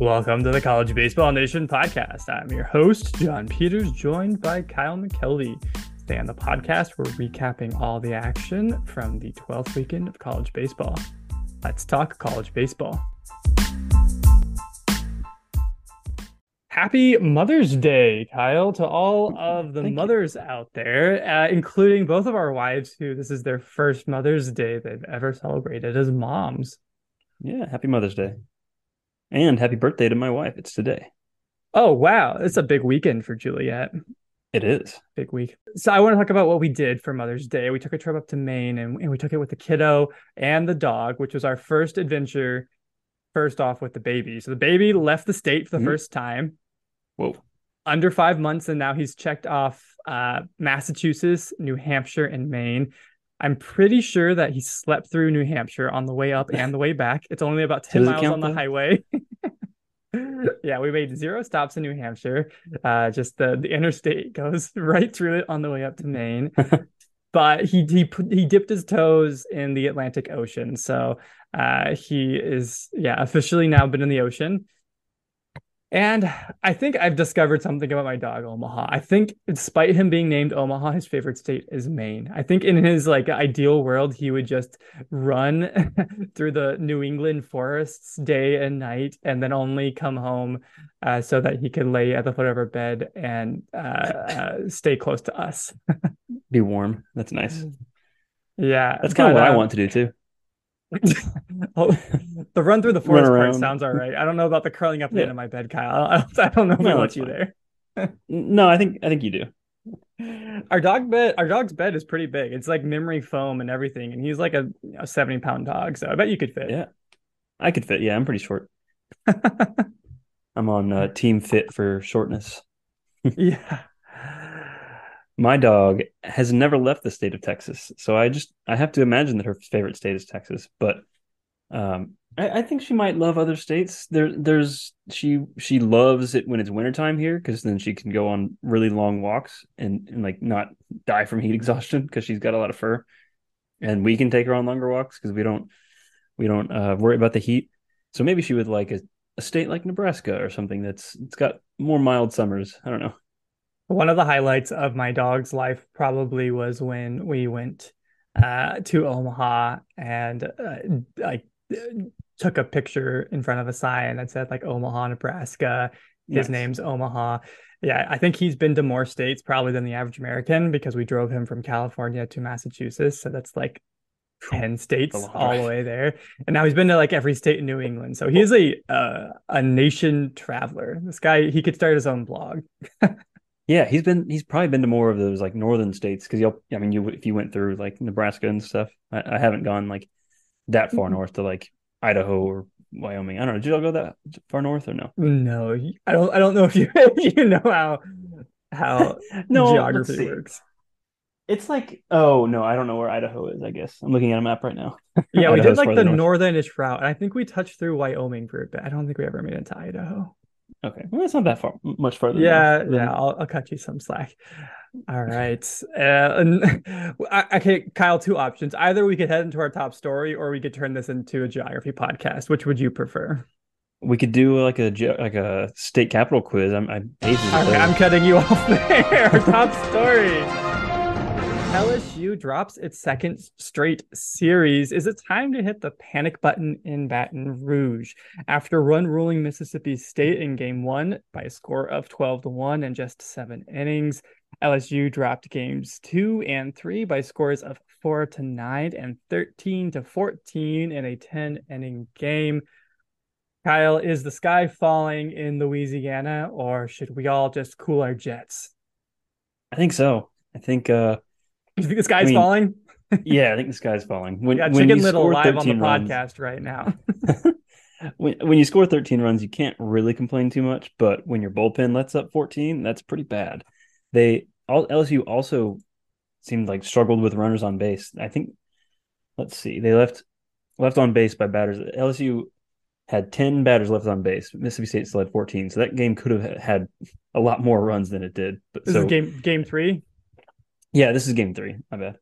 Welcome to the College Baseball Nation podcast. I'm your host, John Peters, joined by Kyle McKelvey. Today on the podcast, we're recapping all the action from the 12th weekend of college baseball. Let's talk college baseball. Happy Mother's Day, Kyle, to all of the Thank mothers out there, uh, including both of our wives, who this is their first Mother's Day they've ever celebrated as moms. Yeah, happy Mother's Day. And happy birthday to my wife. It's today. Oh, wow. It's a big weekend for Juliet. It is. big week. So I want to talk about what we did for Mother's Day. We took a trip up to Maine and, and we took it with the kiddo and the dog, which was our first adventure. First off with the baby. So the baby left the state for the Mhm. first time, Whoa. under five months, and now he's checked off uh, Massachusetts, New Hampshire, and Maine. I'm pretty sure that he slept through New Hampshire on the way up and the way back. It's only about 10 miles on the though? highway. yeah, we made zero stops in New Hampshire. Uh, just the, the interstate goes right through it on the way up to Maine. but he he he dipped his toes in the Atlantic Ocean, so uh, he is yeah officially now been in the ocean. And I think I've discovered something about my dog Omaha. I think despite him being named Omaha, his favorite state is Maine. I think in his like ideal world, he would just run through the New England forests day and night, and then only come home uh, so that he could lay at the foot of our bed and uh, uh, stay close to us. Be warm. That's nice. Yeah, That's kind of what I uh, want to do too. Oh, the run through the forest part sounds all right. I don't know about the curling up the Yeah. end of my bed, Kyle. I don't, I don't know if I No, want you fine. there. No, I think I think you do. Our dog bed, our dog's bed is pretty big. It's like memory foam and everything, and he's like a, a seventy pound dog, so I bet you could fit. Yeah. I could fit. Yeah, I'm pretty short. I'm on uh, team fit for shortness. yeah. My dog has never left the state of Texas, so I just I have to imagine that her favorite state is Texas. But um, I, I think she might love other states. There, there's she she loves it when it's wintertime here because then she can go on really long walks and, and like not die from heat exhaustion because she's got a lot of fur, and we can take her on longer walks because we don't we don't uh, worry about the heat. So maybe she would like a, a state like Nebraska or something that's it's got more mild summers. I don't know. One of the highlights of my dog's life probably was when we went uh, to Omaha and uh, I took a picture in front of a sign that said like Omaha, Nebraska. His Nice. name's Omaha. Yeah, I think he's been to more states probably than the average American because we drove him from California to Massachusetts. So that's like 10 states all the way there. And now he's been to like every state in New England. So he's a uh, a nation traveler. This guy, he could start his own blog. Yeah, he's been he's probably been to more of those like northern states because you'll I mean you if you went through like Nebraska and stuff. I, I haven't gone like that far Mhm. north to like Idaho or Wyoming. I don't know. Did y'all go that far north or no? No, I don't. I don't know if you you know how how No, geography works. It's like oh no, I don't know where Idaho is. I guess I'm looking at a map right now. Yeah, we did like the north. northernish route, and I think we touched through Wyoming for a bit. I don't think we ever made it to Idaho. Okay, well it's not that far, much further. Yeah, than- yeah, I'll, I'll cut you some slack. All right. Uh, okay, Kyle, two options. Either we could head into our top story, or we could turn this into a geography podcast. Which would you prefer? We could do like a like a state capital quiz. I'm I hate to Okay, say I'm cutting you off there. Top story. LSU drops its second straight series. Is it time to hit the panic button in Baton Rouge? After run ruling Mississippi State in game one by a score of 12 to 1 in just seven innings, LSU dropped games two and three by scores of 4 to 9 and 13 to 14 in a 10 inning game. Kyle, is the sky falling in Louisiana, or should we all just cool our jets? I think so. I think uh You think the sky's mean, falling? yeah, I think the sky's falling. When Yeah, when Chicken Little live on the runs, podcast right now. when when you score 13 runs, you can't really complain too much. But when your bullpen lets up 14, that's pretty bad. They all LSU also seemed like struggled with runners on base. I think let's see, they left left on base by batters. LSU had 10 batters left on base. Mississippi State still had 14. So that game could have had a lot more runs than it did. But This so is game game three. Yeah, this is game three. My bad.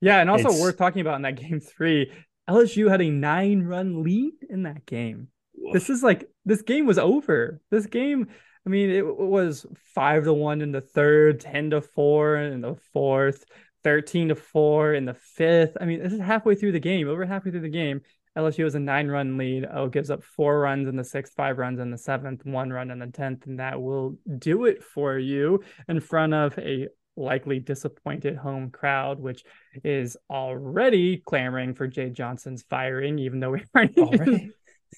Yeah, and also It's- worth talking about in that game three, LSU had a nine run lead in that game. this is like this game was over. This game, I mean, it, it was five to one in the third, ten to four in the fourth, thirteen to four in the fifth. I mean, this is halfway through the game, over halfway through the game. LSU has a nine run lead. Oh, gives up four runs in the sixth, five runs in the seventh, one run in the tenth, and that will do it for you in front of a likely disappointed home crowd, which is already clamoring for Jay Johnson's firing, even though we aren't even,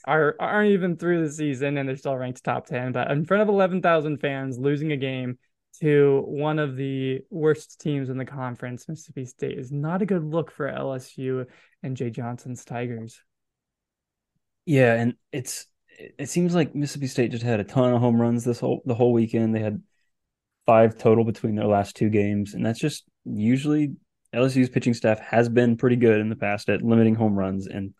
are aren't even through the season and they're still ranked top ten. But in front of eleven thousand fans, losing a game to one of the worst teams in the conference, Mississippi State, is not a good look for LSU and Jay Johnson's Tigers. Yeah, and it's it seems like Mississippi State just had a ton of home runs this whole the whole weekend. They had five total between their last two games, and that's just usually LSU's pitching staff has been pretty good in the past at limiting home runs. And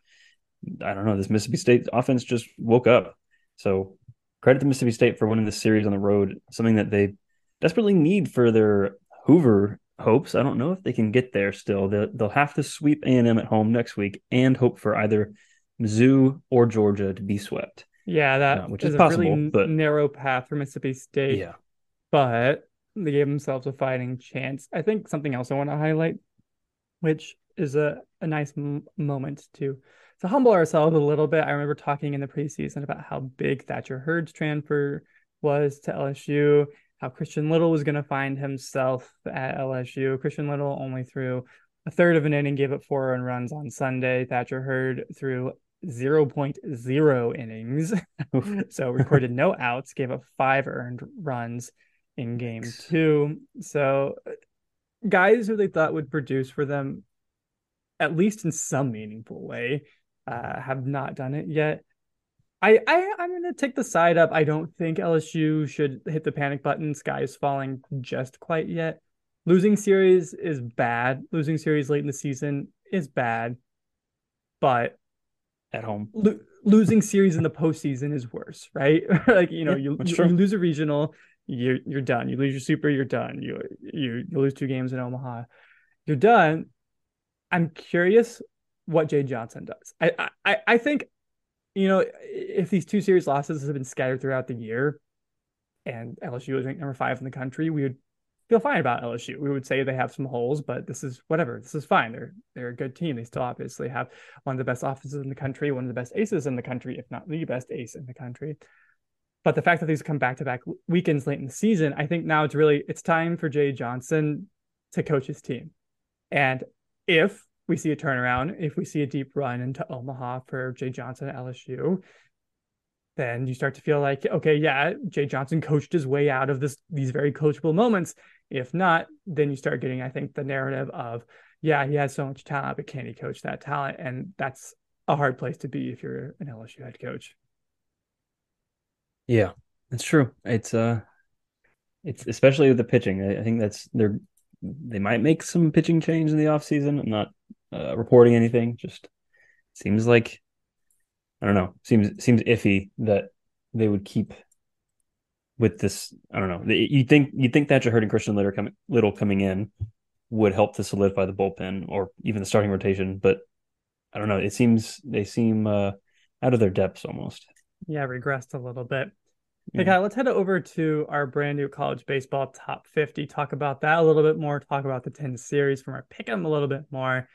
I don't know, this Mississippi State offense just woke up. So credit to Mississippi State for winning the series on the road, something that they desperately need for their Hoover hopes. I don't know if they can get there still. They'll, they'll have to sweep A&M at home next week and hope for either Mizzou or Georgia to be swept. Yeah, that uh, which is, is possible, really but... narrow path for Mississippi State. Yeah, but they gave themselves a fighting chance. I think something else I want to highlight, which is a, a nice m- moment to to humble ourselves a little bit. I remember talking in the preseason about how big Thatcher Hurd's transfer was to LSU, how Christian Little was going to find himself at LSU. Christian Little only threw a third of an inning, gave up four earned runs on Sunday. Thatcher Hurd threw 0.0 innings, so recorded no outs, gave up five earned runs in game two. So guys who they thought would produce for them, at least in some meaningful way, uh, have not done it yet. I, I I'm gonna take the side up. I don't think LSU should hit the panic button. Sky is falling just quite yet. Losing series is bad. Losing series late in the season is bad, but at home. Lo- losing series in the postseason is worse, right? like you know, yeah, you, you, you, lose a regional, you're you're done. You lose your super, you're done. You you you lose two games in Omaha, you're done. I'm curious what Jay Johnson does. I I I think, you know, if these two series losses have been scattered throughout the year, and LSU is ranked number five in the country, we would feel fine about LSU. We would say they have some holes, but this is whatever. This is fine. They're they're a good team. They still obviously have one of the best offenses in the country, one of the best aces in the country, if not the best ace in the country. But the fact that these come back to back weekends late in the season, I think now it's really it's time for Jay Johnson to coach his team. And if we see a turnaround, if we see a deep run into Omaha for Jay Johnson at LSU, then you start to feel like, okay, yeah, Jay Johnson coached his way out of this these very coachable moments. If not, then you start getting, I think, the narrative of, yeah, he has so much talent, but can he coach that talent? And that's a hard place to be if you're an LSU head coach. Yeah, that's true. It's uh, it's especially with the pitching. I, I think that's they're they might make some pitching change in the offseason. I'm not uh, reporting anything. Just seems like I don't know. Seems seems iffy that they would keep with this. I don't know. You think you think Thatcher Hurd and Christian Little coming Little coming in would help to solidify the bullpen or even the starting rotation, but I don't know. It seems they seem uh, out of their depths almost yeah, regressed a little bit. Yeah. Okay, let's head over to our brand new college baseball top 50. Talk about that a little bit more. Talk about the 10 series from our pick 'em a little bit more.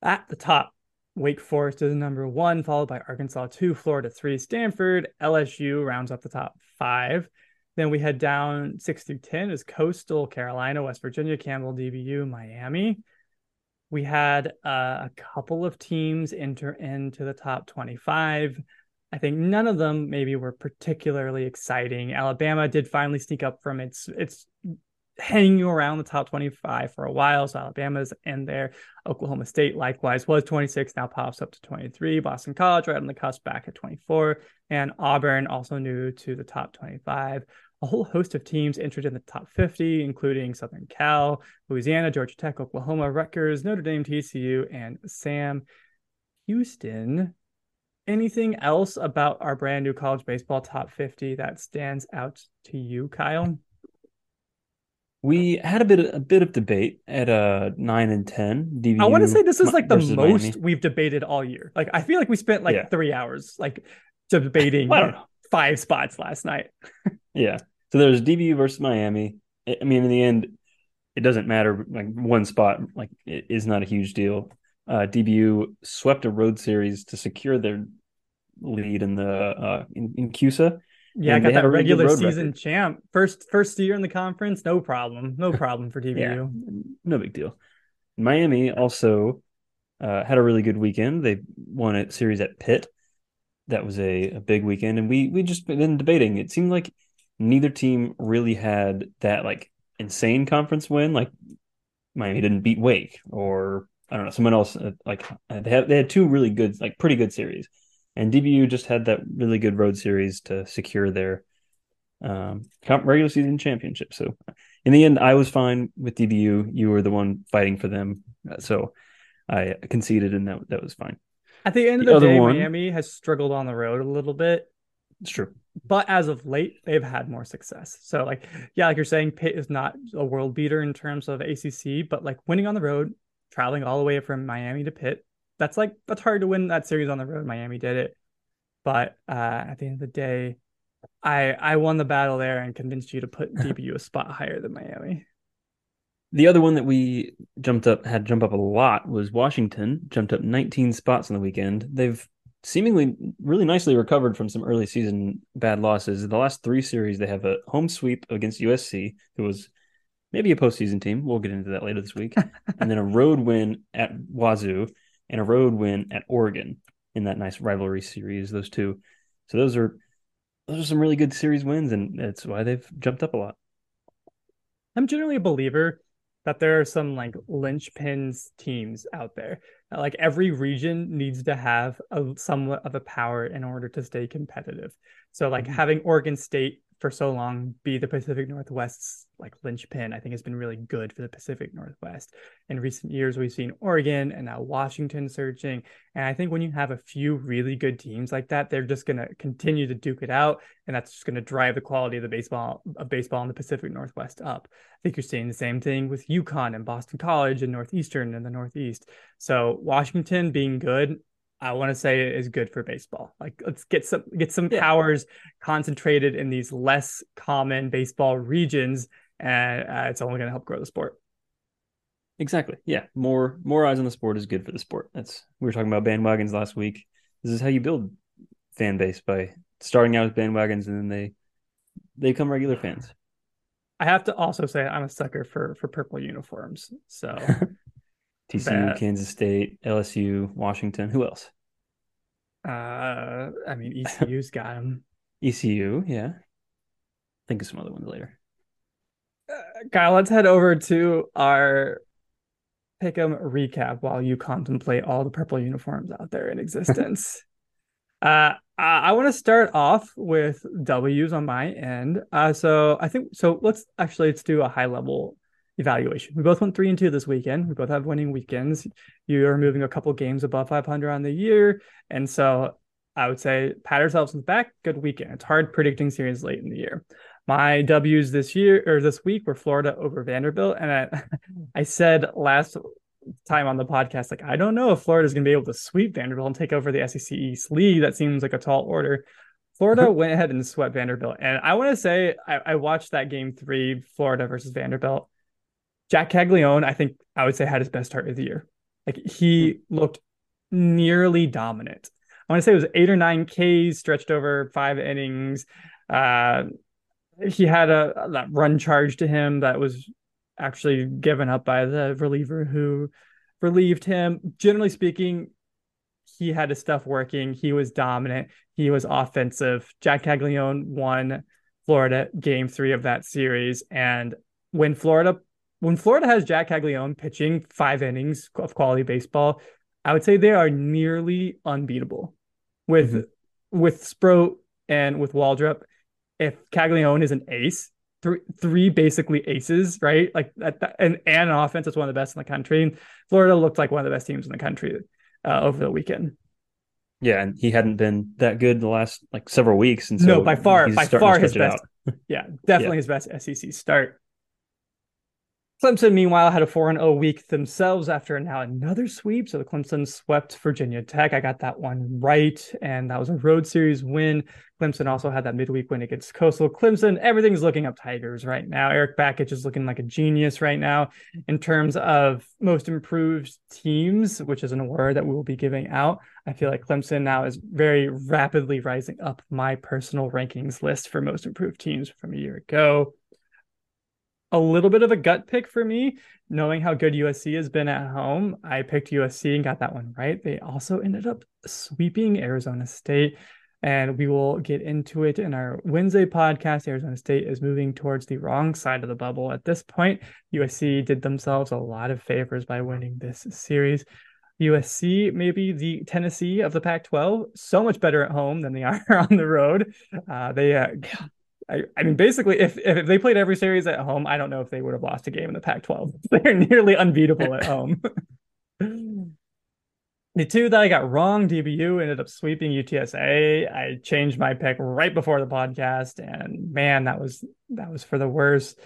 At the top, Wake Forest is number one, followed by Arkansas two, Florida three, Stanford, LSU rounds up the top five. Then we head down six through 10 is Coastal, Carolina, West Virginia, Campbell, DBU, Miami. We had uh, a couple of teams enter into the top 25. I think none of them maybe were particularly exciting. Alabama did finally sneak up from its its hanging around the top 25 for a while. So Alabama's in there. Oklahoma State likewise was 26, now pops up to 23. Boston College right on the cusp back at 24. And Auburn also new to the top 25. A whole host of teams entered in the top 50, including Southern Cal, Louisiana, Georgia Tech, Oklahoma, Rutgers, Notre Dame, TCU, and Sam Houston anything else about our brand new college baseball top 50 that stands out to you, Kyle? We had a bit of, a bit of debate at uh nine and ten. DBU I want to say this is like the most Miami. we've debated all year. Like I feel like we spent like yeah. three hours. Like debating Well, I don't know. five spots last night. Yeah. So there's DBU versus Miami. I mean, in the end, it doesn't matter. Like one spot, like it is not a huge deal. Uh, DBU swept a road series to secure their lead in the uh, in, in CUSA. Yeah, I got that regular season record. champ. First first year in the conference, no problem. No problem for DBU. Yeah, no big deal. Miami also uh, had a really good weekend. They won a series at Pitt. That was a, a big weekend, and we we just been debating. It seemed like neither team really had that like insane conference win. Like Miami didn't beat Wake, or I don't know, someone else. uh, Like uh, they had they had two really good, like pretty good series, and DBU just had that really good road series to secure their um, regular season championship. So in the end, I was fine with DBU. You were the one fighting for them, Uh, so I conceded, and that that was fine. At the end of The the, day, one- Miami has struggled on the road a little bit, It's true. but as of late, they've had more success. So, like, yeah, like you're saying, Pitt is not a world beater in terms of ACC, but like winning on the road, traveling all the way from Miami to Pitt, that's like that's hard to win that series on the road. Miami did it, but uh, at the end of the day, I I won the battle there and convinced you to put DBU a spot higher than Miami. The other one that we jumped up had jump up a lot was Washington. Jumped up 19 spots on the weekend. They've seemingly really nicely recovered from some early season bad losses. The last three series, they have a home sweep against USC, who was maybe a postseason team. We'll get into that later this week, and then a road win at Wazoo and a road win at Oregon in that nice rivalry series. Those two, so those are those are some really good series wins, and that's why they've jumped up a lot. I'm generally a believer that there are some like linchpins teams out there. Like every region needs to have a somewhat of a power in order to stay competitive. So like Mhm. having Oregon State for so long be the Pacific Northwest's like linchpin, I think has been really good for the Pacific Northwest. In recent years, we've seen Oregon and now Washington surging. And I think when you have a few really good teams like that, they're just going to continue to duke it out, and that's just going to drive the quality of the baseball of baseball in the Pacific Northwest up. I think you're seeing the same thing with UConn and Boston College and Northeastern and the Northeast. So Washington being good, I want to say is good for baseball. Like let's get some get some Yeah. powers concentrated in these less common baseball regions, and uh, it's only going to help grow the sport. Exactly. Yeah. More more eyes on the sport is good for the sport. That's we were talking about bandwagons last week. This is how you build fan base by starting out with bandwagons and then they they become regular fans. I have to also say I'm a sucker for for purple uniforms. So TCU, Bad. Kansas State, LSU, Washington. Who else? uh, I mean ECU's got them. ECU. Yeah. Think of some other ones later. Kyle, let's head over to our pick'em recap while you contemplate all the purple uniforms out there in existence. uh, I, I want to start off with W's on my end. Uh, so I think so. Let's actually let's do a high level evaluation. We both went three and two this weekend. We both have winning weekends. You are moving a couple games above 500 on the year, and so I would say pat ourselves on the back. Good weekend. It's hard predicting series late in the year. My W's this year or this week were Florida over Vanderbilt, and I, I said last time on the podcast, like I don't know if Florida's going to be able to sweep Vanderbilt and take over the SEC East League. That seems like a tall order. Florida mm-hmm. went ahead and swept Vanderbilt, and I want to say I, I watched that game three, Florida versus Vanderbilt. Jac Caglianone, I think I would say had his best start of the year. Like he looked nearly dominant. I want to say it was eight or nine Ks stretched over five innings. Uh, he had a that run charge to him that was actually given up by the reliever who relieved him. Generally speaking, he had his stuff working. He was dominant. He was offensive. Jac Caglianone won Florida game three of that series. And when Florida when Florida has Jac Caglianone pitching five innings of quality baseball, I would say they are nearly unbeatable. With Mhm. with Sproat and with Waldrep, if Caglianone is an ace, three three basically aces, right? Like that, that and and an offense that's one of the best in the country. Florida looked like one of the best teams in the country uh, over the weekend. Yeah, and he hadn't been that good the last like several weeks, and so no, by far, by far his best. Yeah, definitely his best SEC start. Clemson, meanwhile, had a 4 0 week themselves after now another sweep. So the Clemson swept Virginia Tech. I got that one right. And that was a road series win. Clemson also had that midweek win against Coastal. Clemson, everything's looking up Tigers right now. Erik Bakich is looking like a genius right now in terms of most improved teams, which is an award that we will be giving out. I feel like Clemson now is very rapidly rising up my personal rankings list for most improved teams from a year ago a little bit of a gut pick for me, knowing how good USC has been at home. I picked USC and got that one right. They also ended up sweeping Arizona State. And we will get into it in our Wednesday podcast. Arizona State is moving towards the wrong side of the bubble at this point. USC did themselves a lot of favors by winning this series. USC, maybe the Tennessee of the Pac 12, so much better at home than they are on the road. Uh, they uh, I, I mean, basically, if, if they played every series at home, I don't know if they would have lost a game in the Pac 12. They're nearly unbeatable at home. the two that I got wrong, DBU ended up sweeping UTSA. I changed my pick right before the podcast, and man, that was that was for the worst.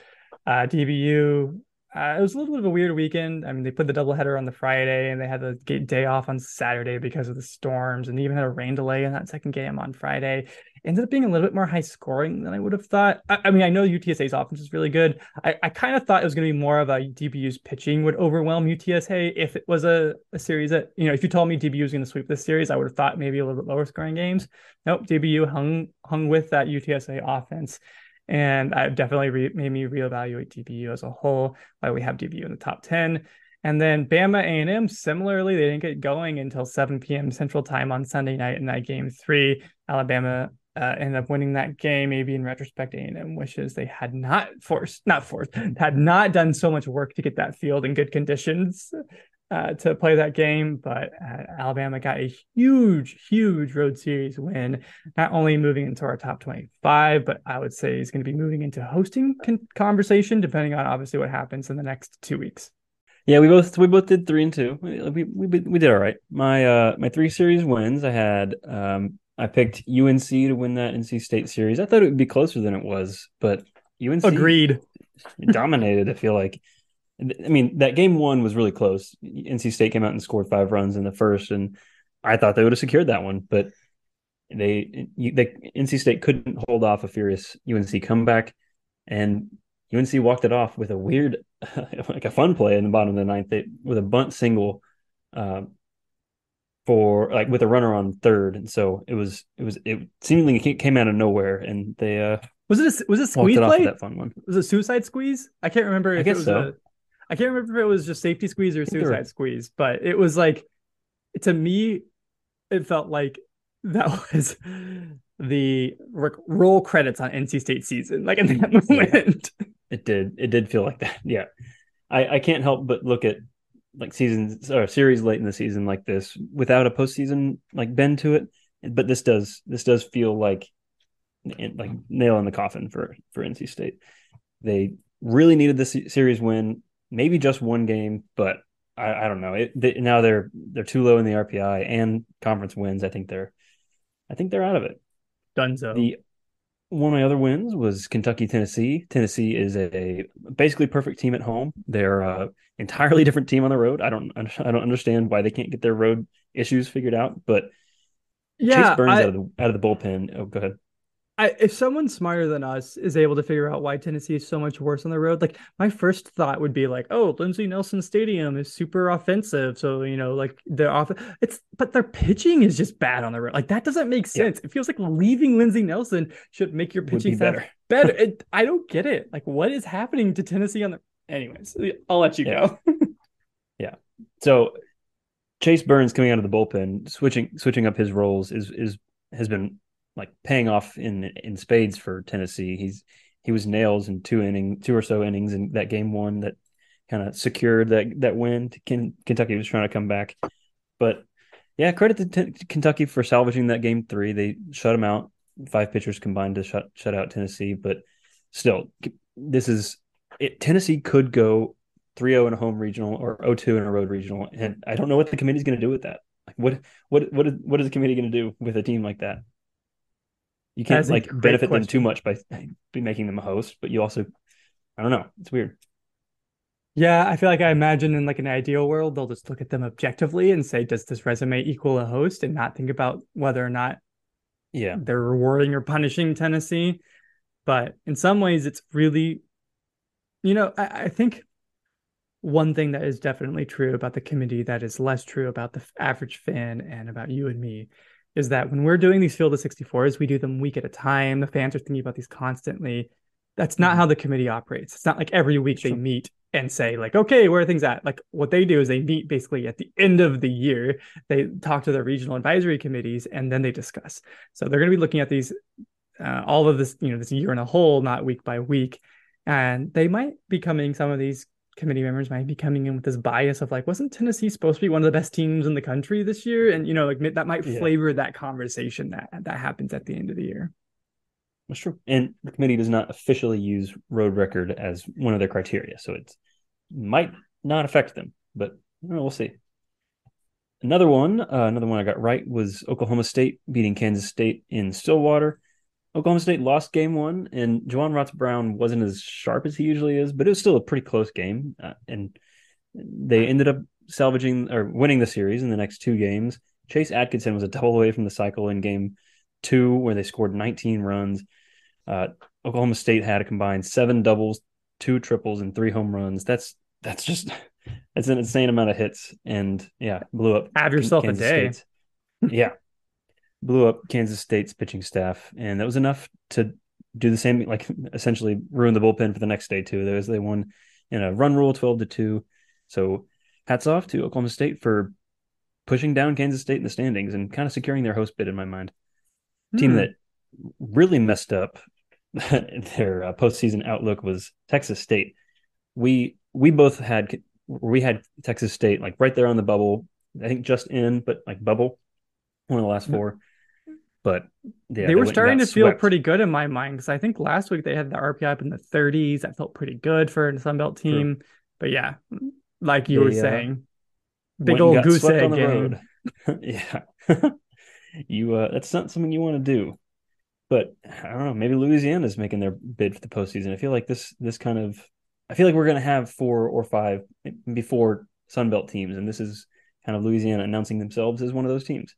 Uh, DBU uh, it was a little bit of a weird weekend. I mean, they put the doubleheader on the Friday and they had the day off on Saturday because of the storms, and they even had a rain delay in that second game on Friday. Ended up being a little bit more high scoring than I would have thought. I, I mean, I know UTSA's offense is really good. I, I kind of thought it was going to be more of a DBU's pitching would overwhelm UTSA if it was a, a series that, you know, if you told me DBU was going to sweep this series, I would have thought maybe a little bit lower scoring games. Nope, DBU hung hung with that UTSA offense and it definitely re- made me reevaluate DBU as a whole. Why we have DBU in the top ten, and then Bama A&M similarly they didn't get going until 7 p.m. Central Time on Sunday night in that game three. Alabama uh, ended up winning that game. Maybe in retrospect, A&M wishes they had not forced, not forced, had not done so much work to get that field in good conditions uh, to play that game, but uh, Alabama got a huge, huge road series win, not only moving into our top 25, but I would say he's going to be moving into hosting con- conversation, depending on obviously what happens in the next two weeks. Yeah, we both we both did three and two. We we, we did all right. My uh my three series wins. I had um I picked UNC to win that NC State series. I thought it would be closer than it was, but UNC agreed dominated. I feel like I mean, that game one was really close. NC State came out and scored five runs in the first, and I thought they would have secured that one, but they, they NC State couldn't hold off a furious UNC comeback, and UNC walked it off with a weird, like a fun play in the bottom of the ninth they, with a bunt single, uh, for like with a runner on third, and so it was it was it seemingly came out of nowhere, and they uh was it a, was it squeeze play? That fun one was it a suicide squeeze? I can't remember. I guess so. A, I can't remember if it was just safety squeeze or suicide squeeze, but it was like to me, it felt like that was the roll credits on NC State season, like in that moment. It did. It did feel like that. Yeah, I I can't help but look at like seasons or series late in the season like this without a postseason like bend to it. But this does this does feel like like nail in the coffin for for NC State. They really needed this series win maybe just one game, but I, I don't know. It, they, now they're they're too low in the RPI and conference wins. I think they're I think they're out of it. Dunzo. The one of my other wins was Kentucky Tennessee. Tennessee is a basically perfect team at home. They're a entirely different team on the road. I don't I don't understand why they can't get their road issues figured out, but yeah, Chase Burns I, out of the out of the bullpen. Oh, go ahead. I, if someone smarter than us is able to figure out why Tennessee is so much worse on the road, like my first thought would be like, oh, Lindsey Nelson Stadium is super offensive, so you know, like the off, it's but their pitching is just bad on the road. Like that doesn't make sense. Yeah. It feels like leaving Lindsey Nelson should make your pitching be better. Better. It, I don't get it. Like what is happening to Tennessee on the? Anyways, I'll let you yeah. go. yeah. So Chase Burns coming out of the bullpen, switching switching up his roles is is has been like paying off in in spades for Tennessee. He's he was nails in two inning, two or so innings in that game one that kind of secured that that win. Ken, Kentucky was trying to come back, but yeah, credit to T- Kentucky for salvaging that game three. They shut them out. Five pitchers combined to shut shut out Tennessee, but still, this is it. Tennessee could go 3-0 in a home regional or 0-2 in a road regional, and I don't know what the committee's going to do with that. Like, what what what is, what is the committee going to do with a team like that? You can't like benefit question. them too much by be making them a host, but you also, I don't know, it's weird. Yeah, I feel like I imagine in like an ideal world, they'll just look at them objectively and say, does this resume equal a host and not think about whether or not Yeah. they're rewarding or punishing Tennessee. But in some ways, it's really, you know, I, I think one thing that is definitely true about the committee that is less true about the average fan and about you and me is that when we're doing these field of 64s, we do them week at a time. The fans are thinking about these constantly. That's not Mhm. how the committee operates. It's not like every week they meet and say like, okay, where are things at? Like what they do is they meet basically at the end of the year. They talk to their regional advisory committees and then they discuss. So they're going to be looking at these uh, all of this, you know, this year in a whole, not week by week. And they might be coming, some of these committee members might be coming in with this bias of like, wasn't Tennessee supposed to be one of the best teams in the country this year? And, you know, like that might Yeah. flavor that conversation that that happens at the end of the year. That's true. And the committee does not officially use road record as one of their criteria, so it might not affect them. But know, we'll see. Another one, uh, another one I got right was Oklahoma State beating Kansas State in Stillwater. Oklahoma State lost game one, and Juaron Watts-Brown wasn't as sharp as he usually is, but it was still a pretty close game. Uh, and they ended up salvaging or winning the series in the next two games. Chase Adkison was a double away from the cycle in game two, where they scored 19 runs. Uh, Oklahoma State had a combined seven doubles, two triples, and three home runs. That's that's just that's an insane amount of hits, and yeah, blew up. Have yourself a day. State's- yeah, blew up Kansas State's pitching staff, and that was enough to do the same, like essentially ruin the bullpen for the next day too. There was they won in a run rule, twelve to two. So hats off to Oklahoma State for pushing down Kansas State in the standings and kind of securing their host bid in my mind. Team Hmm. that really messed up their uh, postseason outlook was Texas State. We we both had we had Texas State like right there on the bubble. I think just in, but like bubble, one of the last four. But yeah, they were starting to feel swept. pretty good in my mind because I think last week they had the RPI up in the 30s. That felt pretty good for a Sunbelt True. team. But yeah, like you were They, uh, saying, Went big old goose egg game. yeah, you uh, that's not something you want to do. But I don't know. Maybe Louisiana's making their bid for the postseason. I feel like this this kind of I feel like we're gonna have four or five before Sunbelt teams, and this is kind of Louisiana announcing themselves as one of those teams.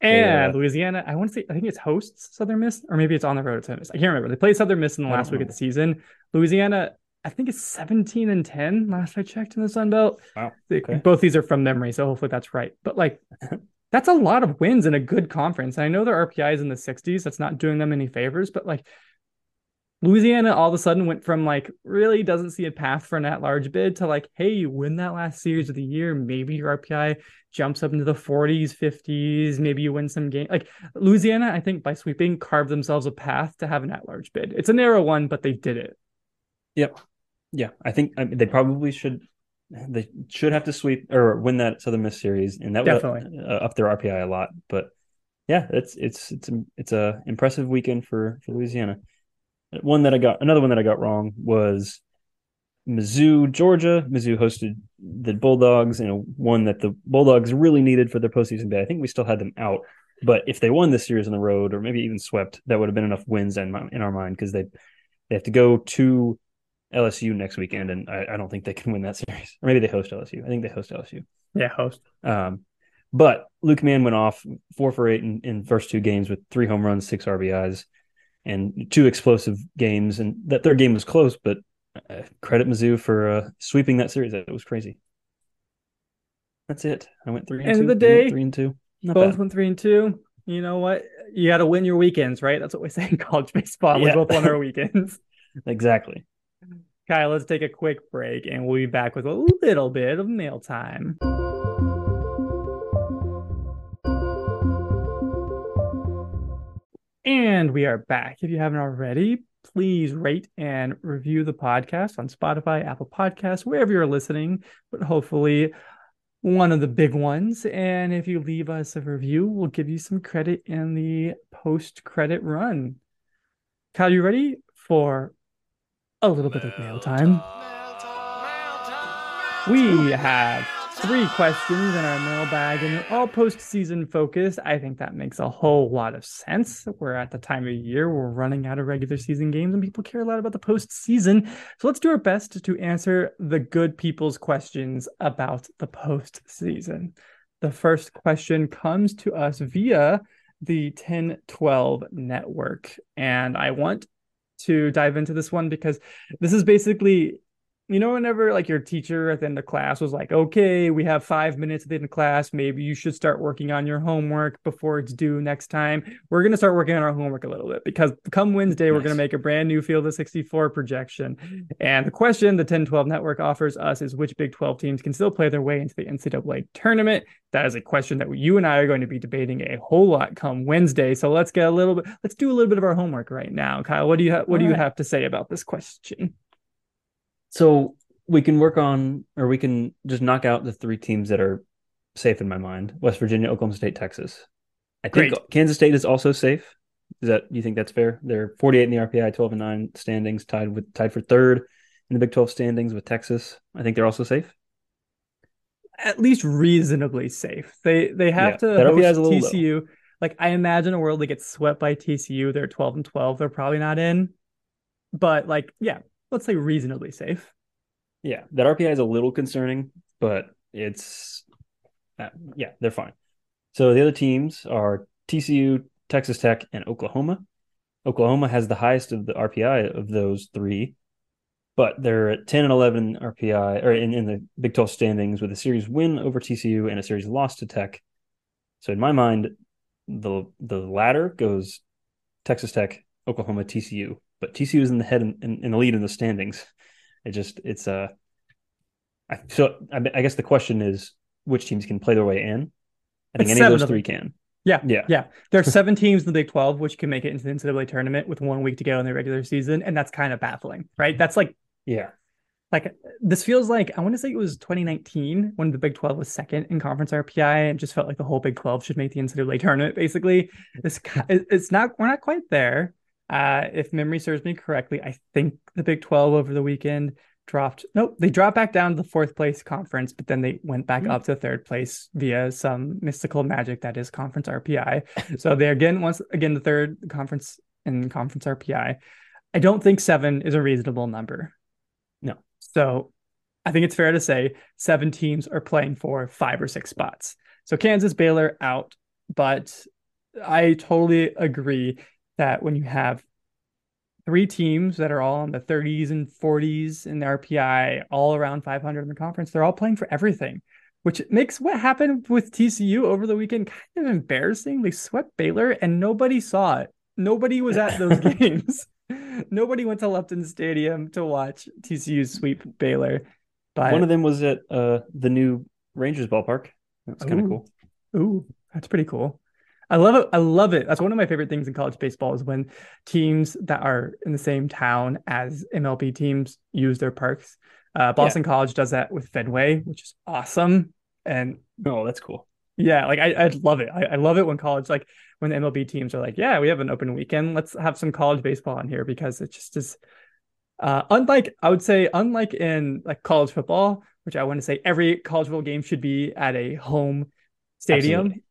And uh, Louisiana, I want to say, I think it's hosts Southern Miss, or maybe it's on the road at Southern Miss. I can't remember. They played Southern Miss in the last week of the season. Louisiana, I think it's 17 and 10 last I checked in the Sun Belt. Wow. Okay. Both these are from memory, so hopefully that's right. But like, that's a lot of wins in a good conference. And I know their RPI is in the 60s. That's not doing them any favors, but like, Louisiana all of a sudden went from like really doesn't see a path for an at-large bid to like, hey, you win that last series of the year, maybe your RPI jumps up into the 40s, 50s, maybe you win some game. Like Louisiana, I think by sweeping carved themselves a path to have an at-large bid. It's a narrow one, but they did it. Yep. Yeah, I think I mean, they probably should. They should have to sweep or win that Southern Miss series, and that would Definitely. uh, up their RPI a lot. But yeah, it's it's it's it's a impressive weekend for for Louisiana. One that I got, another one that I got wrong was Mizzou, Georgia. Mizzou hosted the Bulldogs, and one that the Bulldogs really needed for their postseason bid. I think we still had them out, but if they won this series on the road, or maybe even swept, that would have been enough wins in my, in our mind because they they have to go to LSU next weekend, and I, I don't think they can win that series. Or maybe they host LSU. I think they host LSU. Yeah, host. Um, but Luke Mann went off four for eight in, in first two games with three home runs, six RBIs, and two explosive games. And that third game was close, but uh, credit Mizzou for uh, sweeping that series. That was crazy. That's it. I went three and End of the day, three and two. Not both bad. went three and two. You know what? You got to win your weekends, right? That's what we say in college baseball. We Yeah. both won our weekends. Exactly. Kyle, let's take a quick break and we'll be back with a little bit of mail time. And we are back. If you haven't already, please rate and review the podcast on Spotify, Apple Podcasts, wherever you're listening, but hopefully one of the big ones. And if you leave us a review, we'll give you some credit in the post credit run. Kyle, you ready for a little bit of mail time? We have three questions in our mailbag and they're all postseason focused. I think that makes a whole lot of sense. We're at the time of year we're running out of regular season games and people care a lot about the postseason. So let's do our best to answer the good people's questions about the postseason. The first question comes to us via the Ten12 network. And I want to dive into this one because this is basically you know, whenever like your teacher at the end of class was like, okay, we have five minutes at the end of class. Maybe you should start working on your homework before it's due next time. We're going to start working on our homework a little bit because come Wednesday, nice. we're going to make a brand new Field of 64 projection. And the question the Ten12 network offers us is which Big 12 teams can still play their way into the NCAA tournament? That is a question that you and I are going to be debating a whole lot come Wednesday. So let's get a little bit, let's do a little bit of our homework right now. Kyle, what do you, ha- what All do you right. have to say about this question? So we can work on, or we can just knock out the three teams that are safe in my mind: West Virginia, Oklahoma State, Texas. I think Great. Kansas State is also safe. Is that you think that's fair? They're 48 in the RPI, 12 and 9 standings, tied with tied for third in the Big 12 standings with Texas. I think they're also safe. At least reasonably safe. They they have yeah, to host TCU. Low. Like I imagine a world that gets swept by TCU, they're 12 and 12. They're probably not in. But like, yeah, let's say reasonably safe. Yeah, that RPI is a little concerning, but it's uh, yeah, they're fine. So the other teams are TCU, Texas Tech, and Oklahoma. Oklahoma has the highest of the RPI of those three, but they're at 10 and 11 RPI or in, in the Big 12 standings with a series win over TCU and a series loss to Tech. So in my mind, the the latter goes Texas Tech, Oklahoma, TCU but TCU is in the head in, in, in the lead in the standings. It just it's uh, I, so I, I, guess the question is which teams can play their way in. I think it's any of those of three can. Yeah, yeah, yeah. There are seven teams in the Big Twelve which can make it into the NCAA tournament with one week to go in the regular season, and that's kind of baffling, right? That's like, yeah, like this feels like I want to say it was 2019 when the Big 12 was second in conference RPI and just felt like the whole Big 12 should make the NCAA tournament. Basically, it's it's not we're not quite there, uh, if memory serves me correctly, I think the Big 12 over the weekend dropped. Nope, they dropped back down to the fourth place conference, but then they went back mm-hmm. up to third place via some mystical magic that is conference RPI. so they're again once again the third conference in conference RPI. I don't think seven is a reasonable number. No. So I think it's fair to say seven teams are playing for five or six spots. So Kansas, Baylor out, but I totally agree that when you have three teams that are all in the 30s and 40s in the RPI, all around 500 in the conference, they're all playing for everything, which makes what happened with TCU over the weekend kind of embarrassing. They swept Baylor and nobody saw it. Nobody was at those games. Nobody went to Lupton Stadium to watch TCU sweep Baylor. But one of them was at uh, the new Rangers ballpark. That's kind of cool. Ooh, that's pretty cool. I love it. I love it. That's one of my favorite things in college baseball is when teams that are in the same town as MLB teams use their parks. Uh, Boston yeah. College does that with Fenway, which is awesome. And oh, that's cool. Yeah, like I, I love it. I, I love it when college, like when the MLB teams are like, yeah, we have an open weekend. Let's have some college baseball in here because it just is. Uh, unlike I would say, unlike in like college football, which I want to say every college football game should be at a home stadium. Absolutely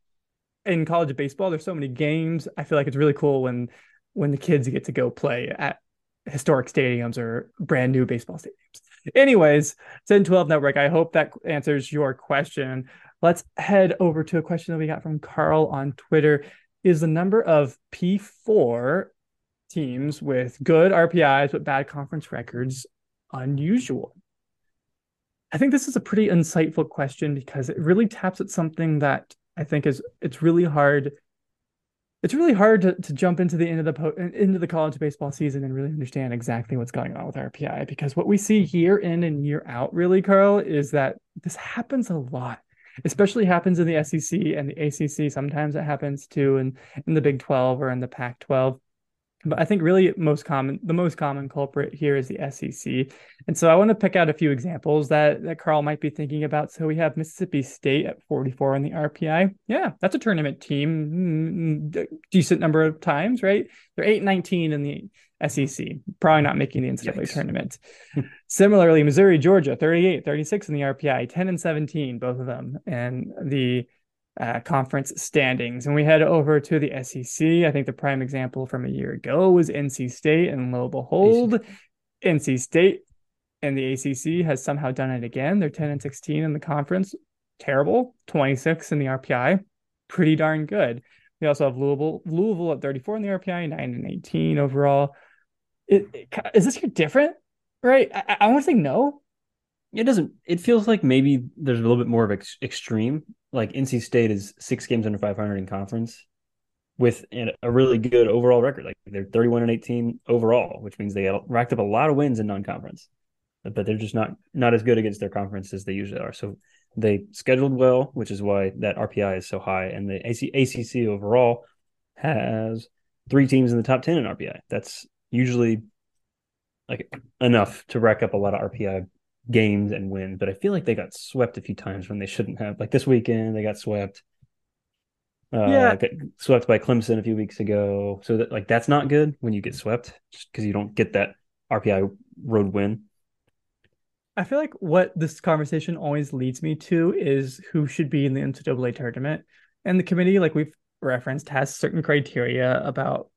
in college baseball, there's so many games. I feel like it's really cool when when the kids get to go play at historic stadiums or brand new baseball stadiums. Anyways, Ten12 Network, I hope that answers your question. Let's head over to a question that we got from Carl on Twitter. Is the number of P4 teams with good RPIs but bad conference records unusual? I think this is a pretty insightful question because it really taps at something that I think is it's really hard. It's really hard to, to jump into the end of the po- into the college baseball season and really understand exactly what's going on with RPI because what we see year in and year out, really, Carl, is that this happens a lot. Especially happens in the SEC and the ACC. Sometimes it happens too in, in the Big 12 or in the Pac 12. But I think really most common, the most common culprit here is the SEC. And so I want to pick out a few examples that, that Carl might be thinking about. So we have Mississippi State at 44 on the RPI. Yeah, that's a tournament team. Mm, decent number of times, right? They're 8 19 in the SEC, probably not making the NCAA Yikes. tournament. Similarly, Missouri, Georgia, 38, 36 in the RPI, 10 and 17, both of them. And the uh, conference standings. And we head over to the SEC. I think the prime example from a year ago was NC State, and lo and behold, NC State and the ACC has somehow done it again. They're 10 and 16 in the conference. Terrible. 26 in the RPI. Pretty darn good. We also have Louisville, Louisville at 34 in the RPI, 9 and 18 overall. It, it, is this year different? Right? I, I want to say no. It doesn't. It feels like maybe there's a little bit more of ex- extreme like NC State is six games under 500 in conference with a really good overall record. Like they're 31 and 18 overall, which means they racked up a lot of wins in non-conference, but they're just not not as good against their conference as they usually are. So they scheduled well, which is why that RPI is so high. And the AC, ACC overall has three teams in the top 10 in RPI. That's usually like enough to rack up a lot of RPI games and wins, but I feel like they got swept a few times when they shouldn't have. Like this weekend, they got swept. Uh, yeah, got swept by Clemson a few weeks ago. So that like that's not good when you get swept, just because you don't get that RPI road win. I feel like what this conversation always leads me to is who should be in the NCAA tournament, and the committee, like we've referenced, has certain criteria about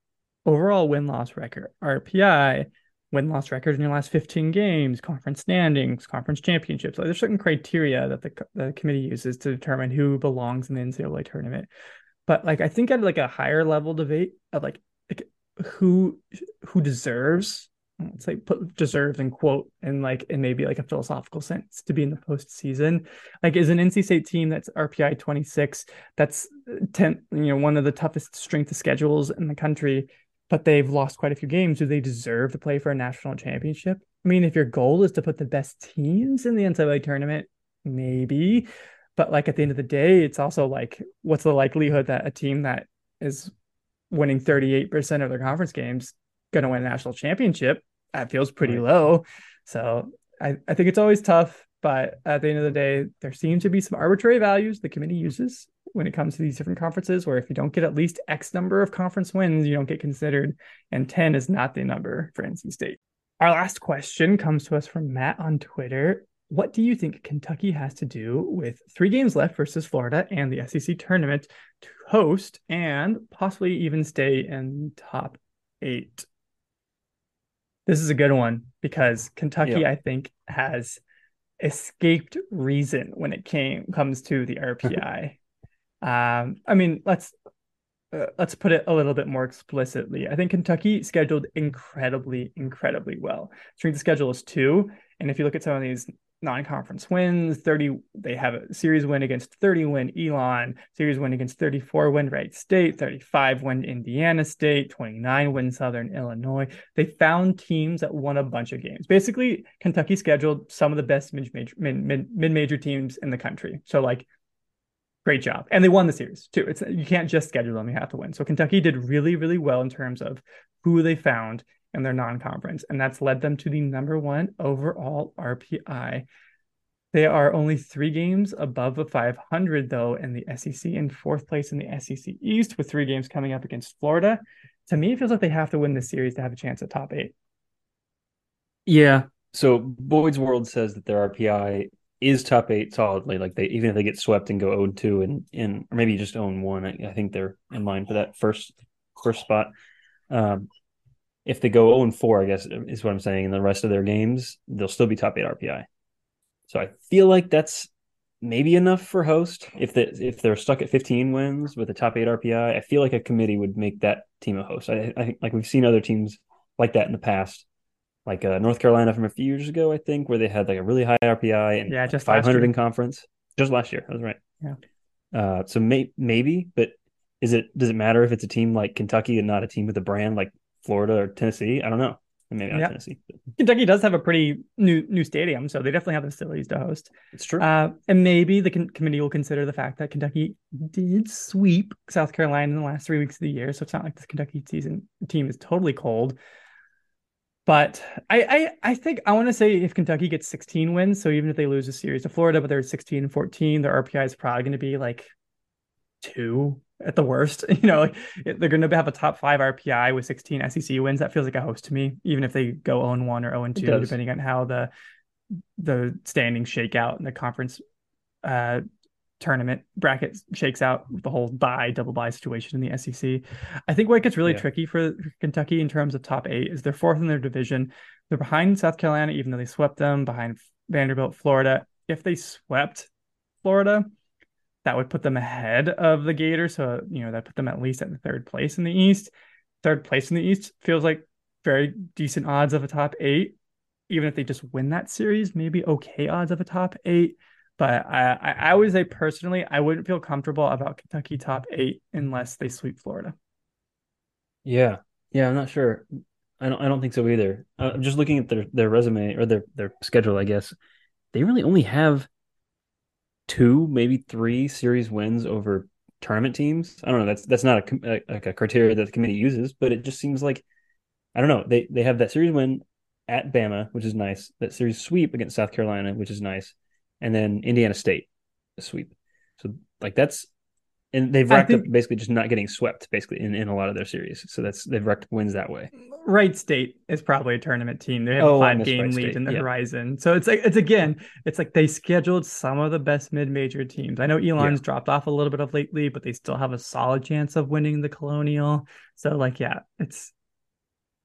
overall win loss record, RPI, win loss record in your last 15 games, conference standings, conference championships. Like there's certain criteria that the, the committee uses to determine who belongs in the NCAA tournament. But like I think at like a higher level debate of like, like who who deserves let's say put deserves and quote in like in maybe like a philosophical sense to be in the postseason. Like is an NC State team that's RPI 26, that's uh, 10, you know, one of the toughest strength of schedules in the country but they've lost quite a few games. Do they deserve to play for a national championship? I mean, if your goal is to put the best teams in the NCAA tournament, maybe. But like at the end of the day, it's also like, what's the likelihood that a team that is winning 38% of their conference games going to win a national championship? That feels pretty low. So I, I think it's always tough. But at the end of the day, there seems to be some arbitrary values the committee uses when it comes to these different conferences, where if you don't get at least X number of conference wins, you don't get considered. And 10 is not the number for NC State. Our last question comes to us from Matt on Twitter. What do you think Kentucky has to do with three games left versus Florida and the SEC tournament to host and possibly even stay in top eight? This is a good one because Kentucky, yeah. I think, has escaped reason when it came comes to the RPI. Um, I mean, let's uh, let's put it a little bit more explicitly. I think Kentucky scheduled incredibly, incredibly well. Strength of schedule is two, and if you look at some of these non-conference wins 30 they have a series win against 30 win elon series win against 34 win Wright State 35 win indiana state 29 win southern illinois they found teams that won a bunch of games basically kentucky scheduled some of the best mid-major mid, mid-major teams in the country so like great job and they won the series too it's you can't just schedule them you have to win so kentucky did really really well in terms of who they found in their non-conference, and that's led them to the number one overall RPI. They are only three games above a 500, though, in the SEC, in fourth place in the SEC East, with three games coming up against Florida. To me, it feels like they have to win this series to have a chance at top eight. Yeah. So Boyd's World says that their RPI is top eight solidly. Like they, even if they get swept and go 0 2 and, and or maybe just own one, I, I, think they're in line for that first first spot. Um, if they go 0 and 4, I guess is what I'm saying, in the rest of their games, they'll still be top eight RPI. So I feel like that's maybe enough for host. If they if they're stuck at 15 wins with a top eight RPI, I feel like a committee would make that team a host. I, I think like we've seen other teams like that in the past, like uh, North Carolina from a few years ago, I think, where they had like a really high RPI and yeah, just 500 in conference just last year. I was right. Yeah. Uh, so may, maybe, but is it does it matter if it's a team like Kentucky and not a team with a brand like Florida or Tennessee. I don't know. maybe not Yep. Tennessee. Kentucky does have a pretty new new stadium, so they definitely have the facilities to host. It's true. Uh, and maybe the con- committee will consider the fact that Kentucky did sweep South Carolina in the last three weeks of the year, so it's not like this Kentucky season team is totally cold. But I I, I think I want to say if Kentucky gets 16 wins, so even if they lose a series to Florida, but they're 16 and 14, their RPI is probably going to be like two at the worst. You know, like they're going to have a top five RPI with 16 SEC wins. That feels like a host to me, even if they go 0 1 or 0 2, depending on how the the standings shake out and the conference uh tournament bracket shakes out with the whole buy double buy situation in the SEC. I think what gets really Yeah. tricky for Kentucky in terms of top eight is they're fourth in their division. They're behind South Carolina, even though they swept them, behind Vanderbilt, Florida. If they swept Florida, that would put them ahead of the Gators. So, you know, that put them at least at the third place in the East. Third place in the East feels like very decent odds of a top eight. Even if they just win that series, maybe okay odds of a top eight. But I, I, I would say personally, I wouldn't feel comfortable about Kentucky top eight unless they sweep Florida. Yeah, yeah, I'm not sure. I don't. I don't think so either. Uh, I'm just looking at their their resume or their their schedule. I guess they really only have two, maybe three series wins over tournament teams. I don't know. That's that's not a, a like a criteria that the committee uses, but it just seems like I don't know. They they have that series win at Bama, which is nice. That series sweep against South Carolina, which is nice, and then Indiana State, a sweep. So like that's and they've racked think- up basically just not getting swept basically in, in a lot of their series. So that's they've racked wins that way. Wright State is probably a tournament team. They have Oh, a five game Wright lead State. in the Yeah. horizon. So it's like it's again, it's like they scheduled some of the best mid major teams. I know Elon's dropped off a little bit of lately, but they still have a solid chance of winning the Colonial. So like yeah, it's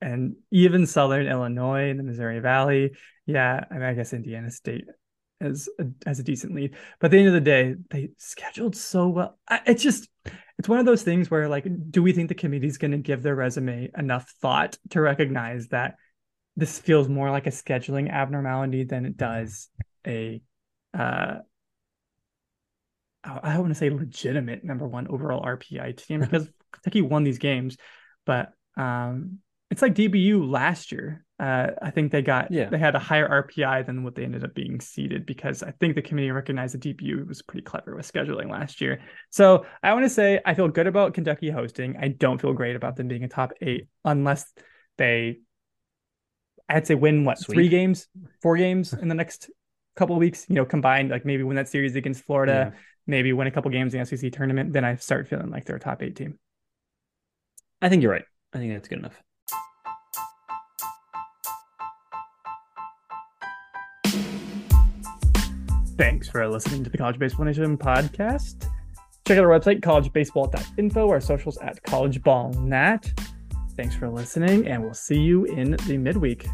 and even Southern Illinois and the Missouri Valley. Yeah, I mean I guess Indiana State has a, has a decent lead. But at the end of the day, they scheduled so well. It's just it's one of those things where like do we think the committee's going to give their resume enough thought to recognize that this feels more like a scheduling abnormality than it does a uh I I want to say legitimate number one overall RPI team because Kentucky won these games, but um it's like DBU last year. Uh, I think they got Yeah. they had a higher RPI than what they ended up being seeded because I think the committee recognized that DBU was pretty clever with scheduling last year. So I want to say I feel good about Kentucky hosting. I don't feel great about them being a top eight unless they, I'd say, win what Sweep. three games, four games in the next couple of weeks. You know, combined like maybe win that series against Florida, Yeah. maybe win a couple games in the SEC tournament. Then I start feeling like they're a top eight team. I think you're right. I think that's good enough. Thanks for listening to the College Baseball Nation podcast. Check out our website, collegebaseball.info, our socials at collegeballnat. Thanks for listening, and we'll see you in the midweek.